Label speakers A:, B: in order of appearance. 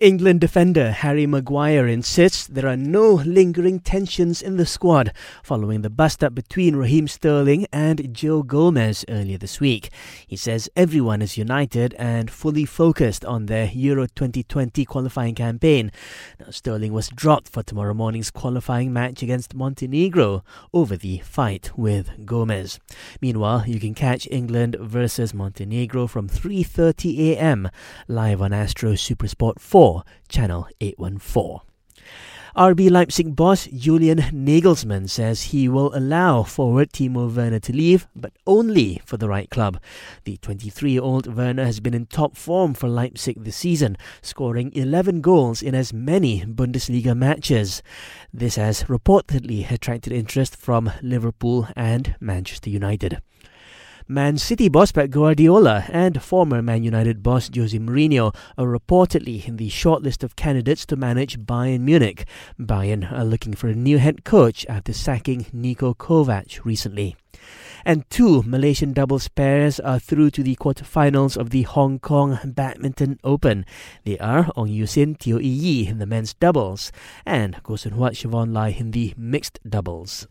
A: England defender Harry Maguire insists there are no lingering tensions in the squad following the bust up between Raheem Sterling and Joe Gomez earlier this week. He says everyone is united and fully focused on their Euro 2020 qualifying campaign. Now, Sterling was dropped for tomorrow morning's qualifying match against Montenegro over the fight with Gomez. Meanwhile, you can catch England versus Montenegro from 3:30 a.m. live on Astro Supersport 4 Channel 814. RB Leipzig boss Julian Nagelsmann says he will allow forward Timo Werner to leave, but only for the right club. The 23 year old Werner has been in top form for Leipzig this season, scoring 11 goals in as many Bundesliga matches. This has reportedly attracted interest from Liverpool and Manchester United. Man City boss Pep Guardiola and former Man United boss Jose Mourinho are reportedly in the shortlist of candidates to manage Bayern Munich. Bayern are looking for a new head coach after sacking Niko Kovac recently. And two Malaysian doubles pairs are through to the quarterfinals of the Hong Kong Badminton Open. They are Ong Yew Sin Teo Yi in the men's doubles and Goh Soon Huat Shevon Lai in the mixed doubles.